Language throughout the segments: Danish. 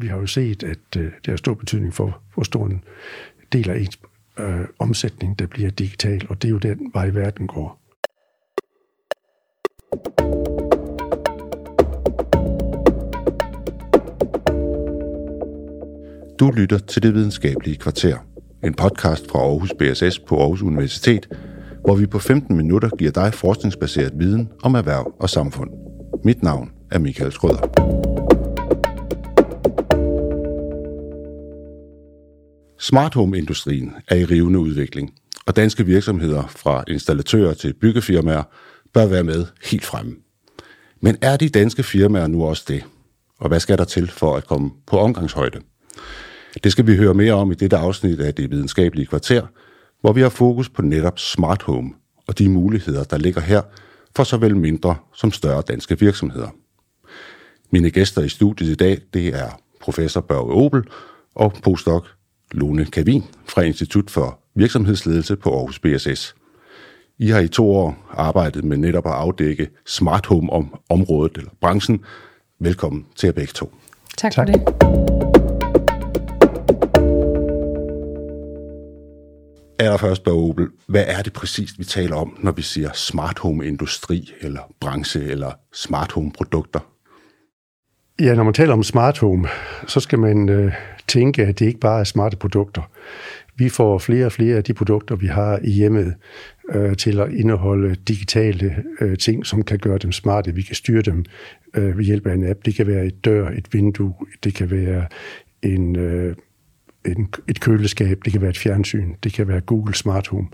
vi har jo set, at øh, det har stor betydning for, hvor stor en del af ens øh, omsætning, der bliver digital, og det er jo den vej, verden går. Du lytter til Det Videnskabelige Kvarter, en podcast fra Aarhus BSS på Aarhus Universitet, hvor vi på 15 minutter giver dig forskningsbaseret viden om erhverv og samfund. Mit navn er Michael Skrøder. Smart home-industrien er i rivende udvikling, og danske virksomheder fra installatører til byggefirmaer bør være med helt fremme. Men er de danske firmaer nu også det? Og hvad skal der til for at komme på omgangshøjde? Det skal vi høre mere om i dette afsnit af det videnskabelige kvarter, hvor vi har fokus på netop smart home og de muligheder, der ligger her for såvel mindre som større danske virksomheder. Mine gæster i studiet i dag, det er professor Børge Obel og postdoc Lone Kavin fra Institut for Virksomhedsledelse på Aarhus BSS. I har i to år arbejdet med netop at afdække smart home om området eller branchen. Velkommen til jer begge to. Tak for tak. det. Allerførst, Børge Obel, hvad er det præcis, vi taler om, når vi siger smart home industri, eller branche, eller smart home produkter? Ja, når man taler om smart home, så skal man øh, tænke, at det ikke bare er smarte produkter. Vi får flere og flere af de produkter, vi har i hjemmet, øh, til at indeholde digitale øh, ting, som kan gøre dem smarte. Vi kan styre dem øh, ved hjælp af en app. Det kan være et dør, et vindue, det kan være en, øh, en, et køleskab, det kan være et fjernsyn, det kan være Google Smart Home.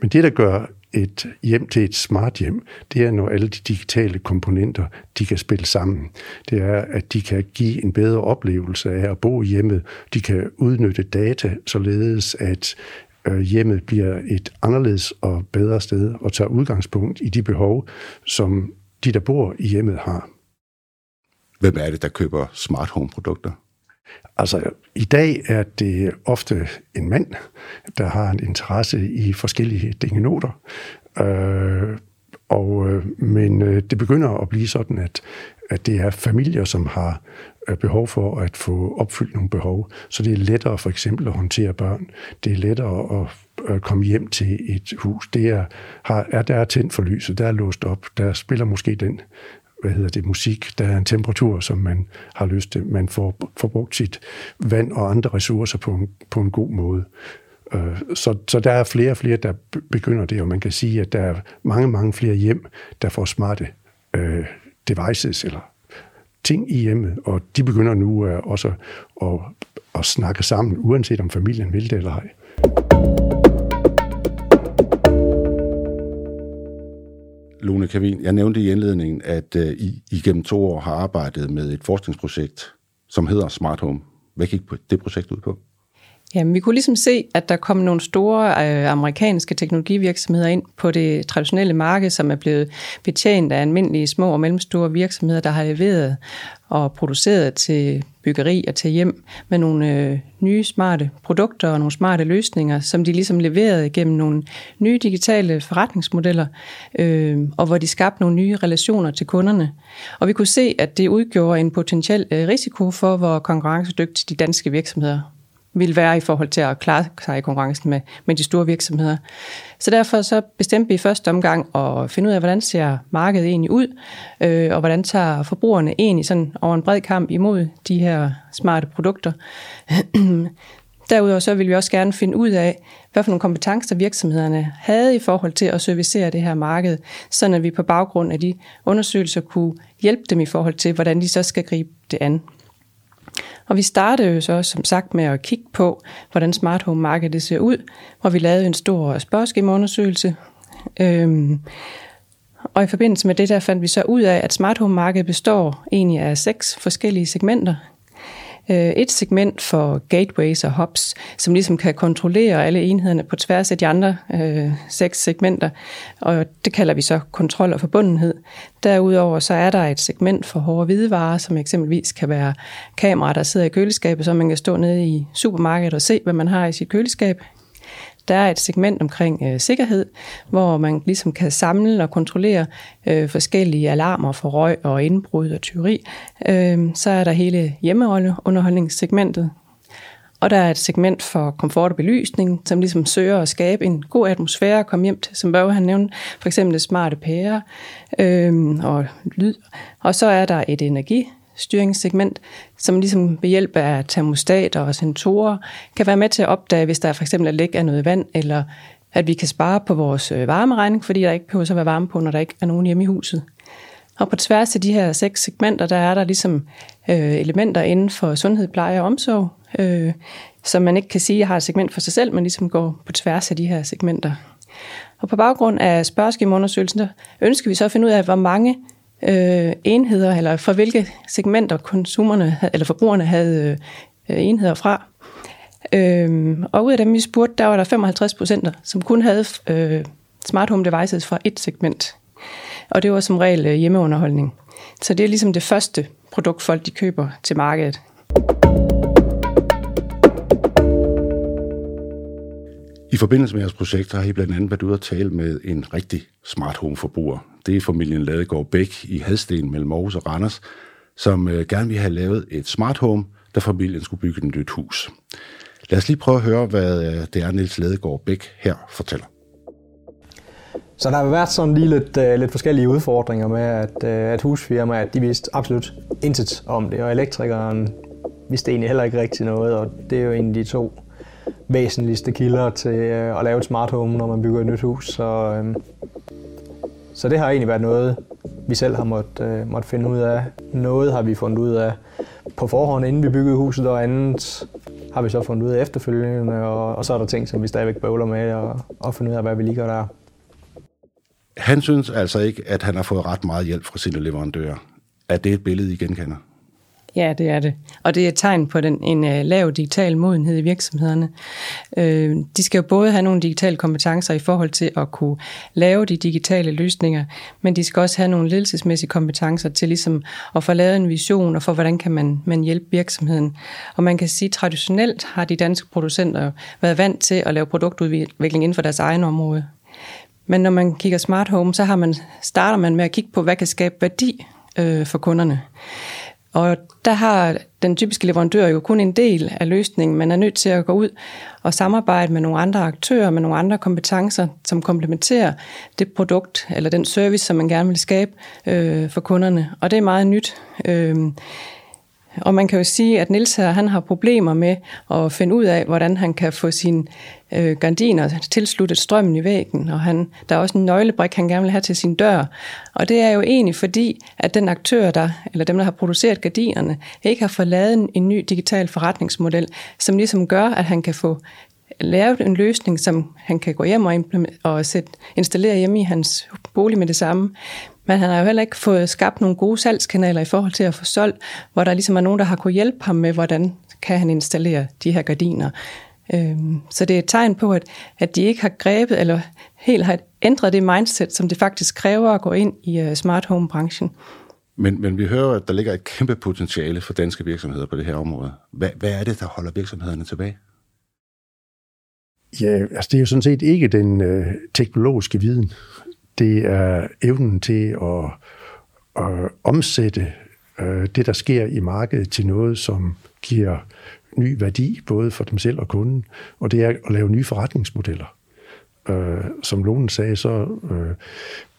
Men det, der gør et hjem til et smart hjem, det er, når alle de digitale komponenter, de kan spille sammen. Det er, at de kan give en bedre oplevelse af at bo i hjemmet. De kan udnytte data, således at øh, hjemmet bliver et anderledes og bedre sted og tager udgangspunkt i de behov, som de, der bor i hjemmet, har. Hvem er det, der køber smart home produkter? Altså, i dag er det ofte en mand, der har en interesse i forskellige dingenoter. Øh, og, øh, men øh, det begynder at blive sådan, at, at det er familier, som har øh, behov for at få opfyldt nogle behov. Så det er lettere for eksempel at håndtere børn. Det er lettere at at komme hjem til et hus. Det er, har, er der er tændt for lyset, der er låst op, der spiller måske den hvad hedder det, musik, der er en temperatur, som man har lyst til. Man får, får brugt sit vand og andre ressourcer på en, på en god måde. Øh, så, så der er flere og flere, der begynder det, og man kan sige, at der er mange, mange flere hjem, der får smarte øh, devices eller ting i hjemmet, og de begynder nu øh, også at, at snakke sammen, uanset om familien vil det eller ej. Lone Kavin, jeg nævnte i indledningen, at øh, I, I gennem to år har arbejdet med et forskningsprojekt, som hedder Smart Home. Hvad gik det projekt ud på? Jamen, vi kunne ligesom se, at der kom nogle store øh, amerikanske teknologivirksomheder ind på det traditionelle marked, som er blevet betjent af almindelige små og mellemstore virksomheder, der har leveret og produceret til byggeri og til hjem med nogle øh, nye smarte produkter og nogle smarte løsninger, som de ligesom leverede gennem nogle nye digitale forretningsmodeller, øh, og hvor de skabte nogle nye relationer til kunderne. Og vi kunne se, at det udgjorde en potentiel øh, risiko for, hvor konkurrencedygtige de danske virksomheder vil være i forhold til at klare sig i konkurrencen med, med de store virksomheder. Så derfor så bestemte vi i første omgang at finde ud af, hvordan ser markedet egentlig ud, øh, og hvordan tager forbrugerne egentlig sådan over en bred kamp imod de her smarte produkter. Derudover så vil vi også gerne finde ud af, hvad for nogle kompetencer virksomhederne havde i forhold til at servicere det her marked, så at vi på baggrund af de undersøgelser kunne hjælpe dem i forhold til, hvordan de så skal gribe det an. Og vi startede jo så som sagt med at kigge på, hvordan smart home markedet ser ud, hvor vi lavede en stor spørgeskemaundersøgelse. Øhm, og i forbindelse med det der fandt vi så ud af, at smart home markedet består egentlig af seks forskellige segmenter. Øh, et segment for gateways og hubs, som ligesom kan kontrollere alle enhederne på tværs af de andre øh, seks segmenter, og det kalder vi så kontrol og forbundenhed. Derudover så er der et segment for hårde hvidevarer, som eksempelvis kan være kameraer, der sidder i køleskabet, så man kan stå nede i supermarkedet og se, hvad man har i sit køleskab. Der er et segment omkring øh, sikkerhed, hvor man ligesom kan samle og kontrollere øh, forskellige alarmer for røg og indbrud og tyveri. Øh, så er der hele hjemmeunderholdningssegmentet, og der er et segment for komfort og belysning, som ligesom søger at skabe en god atmosfære at komme hjem til, som Børge han nævnte, for eksempel smarte pærer øh, og lyd. Og så er der et energi styringssegment, som ligesom ved hjælp af termostater og sensorer kan være med til at opdage, hvis der for eksempel er læk af noget vand, eller at vi kan spare på vores øh, varmeregning, fordi der ikke behøver at være varme på, når der ikke er nogen hjemme i huset. Og på tværs af de her seks segmenter, der er der ligesom øh, elementer inden for sundhed, pleje og omsorg, øh, som man ikke kan sige, har et segment for sig selv, men ligesom går på tværs af de her segmenter. Og på baggrund af spørgeskemaundersøgelsen, der ønsker vi så at finde ud af, hvor mange øh, enheder, eller fra hvilke segmenter konsumerne, eller forbrugerne havde øh, enheder fra. Øh, og ud af dem, vi spurgte, der var der 55 procent, som kun havde øh, smart home devices fra et segment. Og det var som regel øh, hjemmeunderholdning. Så det er ligesom det første produkt, folk de køber til markedet. I forbindelse med jeres projekt har I blandt andet været ude at tale med en rigtig smart home forbruger. Det er familien Ladegaard Bæk i Hadsten mellem Aarhus og Randers, som øh, gerne ville have lavet et smart home, da familien skulle bygge et nyt hus. Lad os lige prøve at høre, hvad øh, det er, Niels Ladegaard Bæk her fortæller. Så der har været sådan lige lidt, øh, lidt forskellige udfordringer med, at, øh, at husfirmaet de vidste absolut intet om det, og elektrikeren vidste egentlig heller ikke rigtig noget, og det er jo en af de to væsentligste kilder til øh, at lave et smart home, når man bygger et nyt hus. Så, øh, så det har egentlig været noget, vi selv har måttet øh, måtte finde ud af. Noget har vi fundet ud af på forhånd, inden vi byggede huset, og andet har vi så fundet ud af efterfølgende, og, og så er der ting, som vi stadigvæk bøvler med, og, og finde ud af, hvad vi lige gør der. Han synes altså ikke, at han har fået ret meget hjælp fra sine leverandører. Er det et billede, I genkender? Ja, det er det. Og det er et tegn på den, en uh, lav digital modenhed i virksomhederne. Uh, de skal jo både have nogle digitale kompetencer i forhold til at kunne lave de digitale løsninger, men de skal også have nogle ledelsesmæssige kompetencer til ligesom at få lavet en vision og for, hvordan kan man, man hjælpe virksomheden. Og man kan sige, at traditionelt har de danske producenter været vant til at lave produktudvikling inden for deres egen område. Men når man kigger smart home, så har man, starter man med at kigge på, hvad kan skabe værdi øh, for kunderne. Og der har den typiske leverandør jo kun en del af løsningen. Man er nødt til at gå ud og samarbejde med nogle andre aktører, med nogle andre kompetencer, som komplementerer det produkt eller den service, som man gerne vil skabe øh, for kunderne. Og det er meget nyt. Øh, og man kan jo sige, at Nils her, han har problemer med at finde ud af, hvordan han kan få sine øh, gardiner tilsluttet strømmen i væggen, og han, der er også en nøglebrik, han gerne vil have til sin dør. Og det er jo egentlig fordi, at den aktør, der, eller dem, der har produceret gardinerne, ikke har fået lavet en, en ny digital forretningsmodel, som ligesom gør, at han kan få lavet en løsning, som han kan gå hjem og, og sætte, installere hjemme i hans bolig med det samme. Men han har jo heller ikke fået skabt nogle gode salgskanaler i forhold til at få solgt, hvor der ligesom er nogen, der har kunne hjælpe ham med, hvordan kan han installere de her gardiner. Øhm, så det er et tegn på, at, at de ikke har grebet eller helt har ændret det mindset, som det faktisk kræver at gå ind i uh, smart home-branchen. Men, men vi hører, at der ligger et kæmpe potentiale for danske virksomheder på det her område. Hvad, hvad er det, der holder virksomhederne tilbage? Ja, altså det er jo sådan set ikke den øh, teknologiske viden. Det er evnen til at, at omsætte øh, det, der sker i markedet, til noget, som giver ny værdi, både for dem selv og kunden, og det er at lave nye forretningsmodeller. Øh, som Lone sagde, så øh,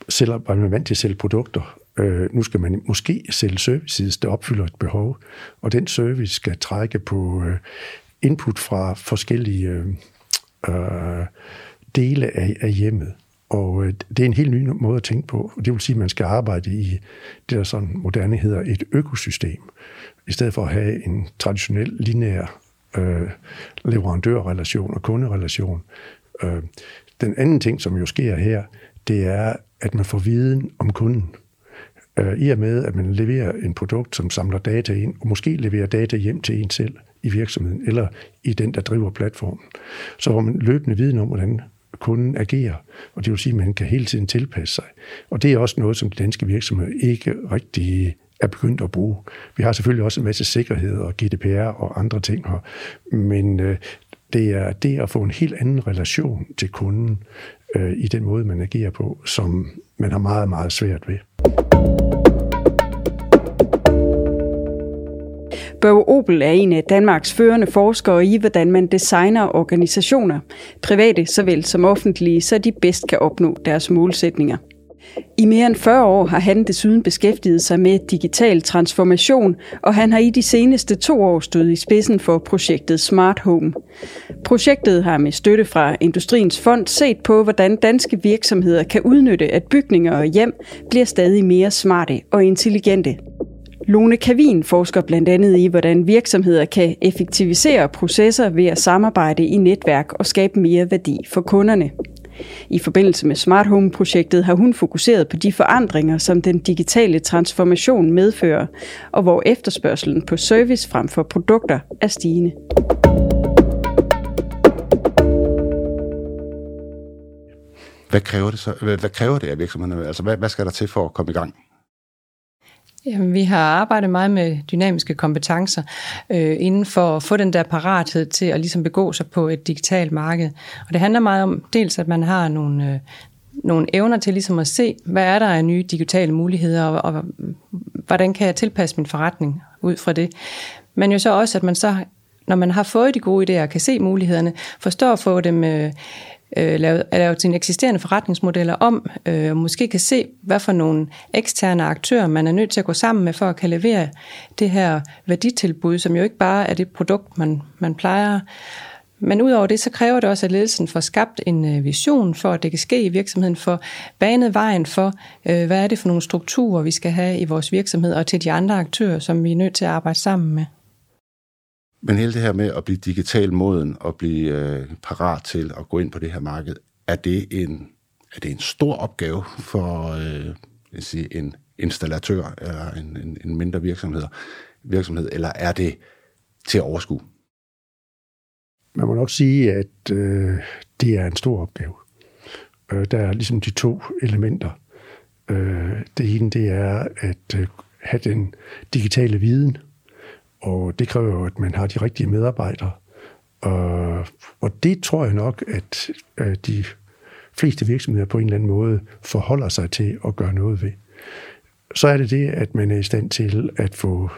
sælger man vant til at sælge produkter. Øh, nu skal man måske sælge services, der opfylder et behov, og den service skal trække på øh, input fra forskellige øh, øh, dele af, af hjemmet. Og øh, det er en helt ny måde at tænke på. Det vil sige, at man skal arbejde i det, der sådan moderne hedder et økosystem, i stedet for at have en traditionel lineær øh, leverandørrelation og kunderelation. Øh, den anden ting, som jo sker her, det er, at man får viden om kunden. Øh, I og med, at man leverer en produkt, som samler data ind, og måske leverer data hjem til en selv i virksomheden, eller i den, der driver platformen, så får man løbende viden om, hvordan kunden agerer. Og det vil sige, at man kan hele tiden tilpasse sig. Og det er også noget, som de danske virksomheder ikke rigtig er begyndt at bruge. Vi har selvfølgelig også en masse sikkerhed og GDPR og andre ting her, men øh, Det er det at få en helt anden relation til kunden øh, i den måde, man agerer på, som man har meget, meget svært ved. Børge Opel er en af Danmarks førende forskere i, hvordan man designer organisationer, private såvel som offentlige, så de bedst kan opnå deres målsætninger. I mere end 40 år har han desuden beskæftiget sig med digital transformation, og han har i de seneste to år stået i spidsen for projektet Smart Home. Projektet har med støtte fra Industriens Fond set på, hvordan danske virksomheder kan udnytte, at bygninger og hjem bliver stadig mere smarte og intelligente. Lone Kavin forsker blandt andet i, hvordan virksomheder kan effektivisere processer ved at samarbejde i netværk og skabe mere værdi for kunderne. I forbindelse med Smart Home-projektet har hun fokuseret på de forandringer, som den digitale transformation medfører, og hvor efterspørgselen på service frem for produkter er stigende. Hvad kræver det, så, hvad, kræver det af virksomhederne? Altså, hvad, hvad skal der til for at komme i gang? Jamen, vi har arbejdet meget med dynamiske kompetencer øh, inden for at få den der parathed til at ligesom begå sig på et digitalt marked. Og det handler meget om dels, at man har nogle, øh, nogle evner til ligesom at se, hvad er der af nye digitale muligheder, og, og hvordan kan jeg tilpasse min forretning ud fra det. Men jo så også, at man så, når man har fået de gode idéer og kan se mulighederne, forstår at få dem... Øh, øh, lave, lave sine eksisterende forretningsmodeller om, øh, og måske kan se, hvad for nogle eksterne aktører man er nødt til at gå sammen med, for at kan levere det her værditilbud, som jo ikke bare er det produkt, man, man plejer. Men udover det, så kræver det også, at ledelsen får skabt en øh, vision for, at det kan ske i virksomheden, for banet vejen for, øh, hvad er det for nogle strukturer, vi skal have i vores virksomhed, og til de andre aktører, som vi er nødt til at arbejde sammen med. Men hele det her med at blive digital moden og blive øh, parat til at gå ind på det her marked, er det en, er det en stor opgave for øh, jeg sige, en installatør eller en, en, en mindre virksomhed, virksomhed, eller er det til at overskue? Man må nok sige, at øh, det er en stor opgave. Øh, der er ligesom de to elementer. Øh, det ene det er at øh, have den digitale viden, og det kræver jo, at man har de rigtige medarbejdere. Og, og det tror jeg nok, at, at de fleste virksomheder på en eller anden måde forholder sig til at gøre noget ved. Så er det det, at man er i stand til at få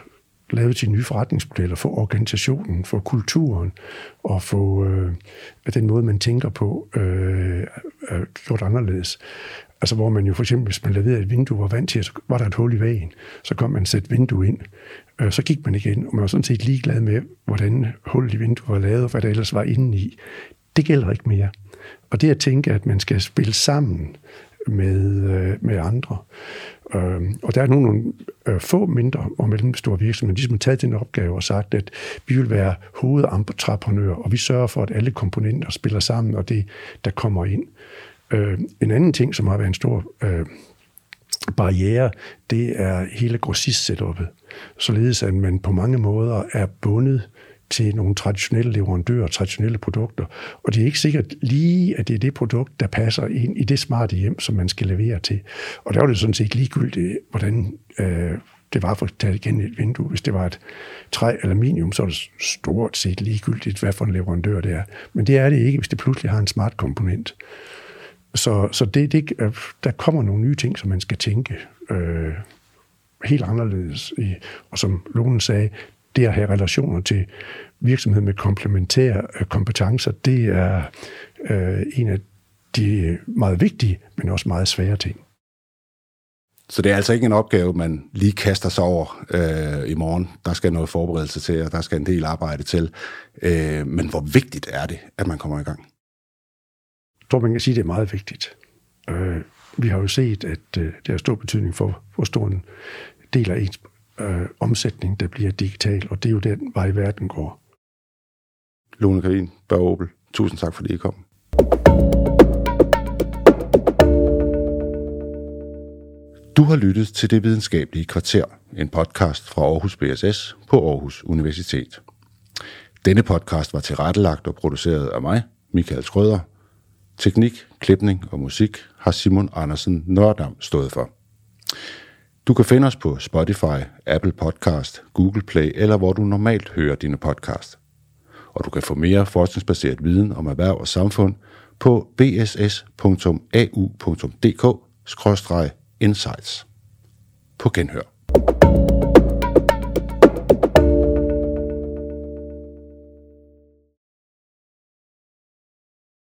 lavet sine nye forretningsmodeller, få organisationen, få kulturen og få øh, den måde, man tænker på, øh, gjort anderledes. Altså hvor man jo for eksempel, hvis man leverede et vindue og var vant til, så var der et hul i væggen, så kom man sætte vindue ind. Øh, så gik man igen, og man var sådan set ligeglad med, hvordan hullet i vinduet var lavet, og hvad der ellers var inde i. Det gælder ikke mere. Og det at tænke, at man skal spille sammen med, øh, med andre. Øh, og der er nu nogle øh, få mindre og mellemstore virksomheder, de som har taget den opgave og sagt, at vi vil være hovedentreprenører, og vi sørger for, at alle komponenter spiller sammen, og det, der kommer ind. Øh, en anden ting, som har været en stor øh, barriere, det er hele grossist-setupet. Således at man på mange måder er bundet til nogle traditionelle leverandører, traditionelle produkter. Og det er ikke sikkert lige, at det er det produkt, der passer ind i det smarte hjem, som man skal levere til. Og der var det sådan set ligegyldigt, hvordan øh, det var for at tage igen et vindue. Hvis det var et træ aluminium, så er det stort set ligegyldigt, hvad for en leverandør det er. Men det er det ikke, hvis det pludselig har en smart komponent. Så, så det, det, øh, der kommer nogle nye ting, som man skal tænke øh, helt anderledes. I. Og som Lone sagde, det at have relationer til virksomhed med komplementære øh, kompetencer, det er øh, en af de meget vigtige, men også meget svære ting. Så det er altså ikke en opgave, man lige kaster sig over øh, i morgen. Der skal noget forberedelse til, og der skal en del arbejde til. Øh, men hvor vigtigt er det, at man kommer i gang? Tror, man kan sige, at det er meget vigtigt. Øh, vi har jo set, at øh, det har stor betydning for, hvor stor en del af ens øh, omsætning, der bliver digital, og det er jo den vej, verden går. Lone Karin, Børge Opel, tusind tak, fordi I kom. Du har lyttet til Det Videnskabelige Kvarter, en podcast fra Aarhus BSS på Aarhus Universitet. Denne podcast var tilrettelagt og produceret af mig, Michael Skrøder, Teknik, klipning og musik har Simon Andersen Nørdam stået for. Du kan finde os på Spotify, Apple Podcast, Google Play eller hvor du normalt hører dine podcast. og du kan få mere forskningsbaseret viden om erhverv og samfund på bss.au.dk-insights. På genhør.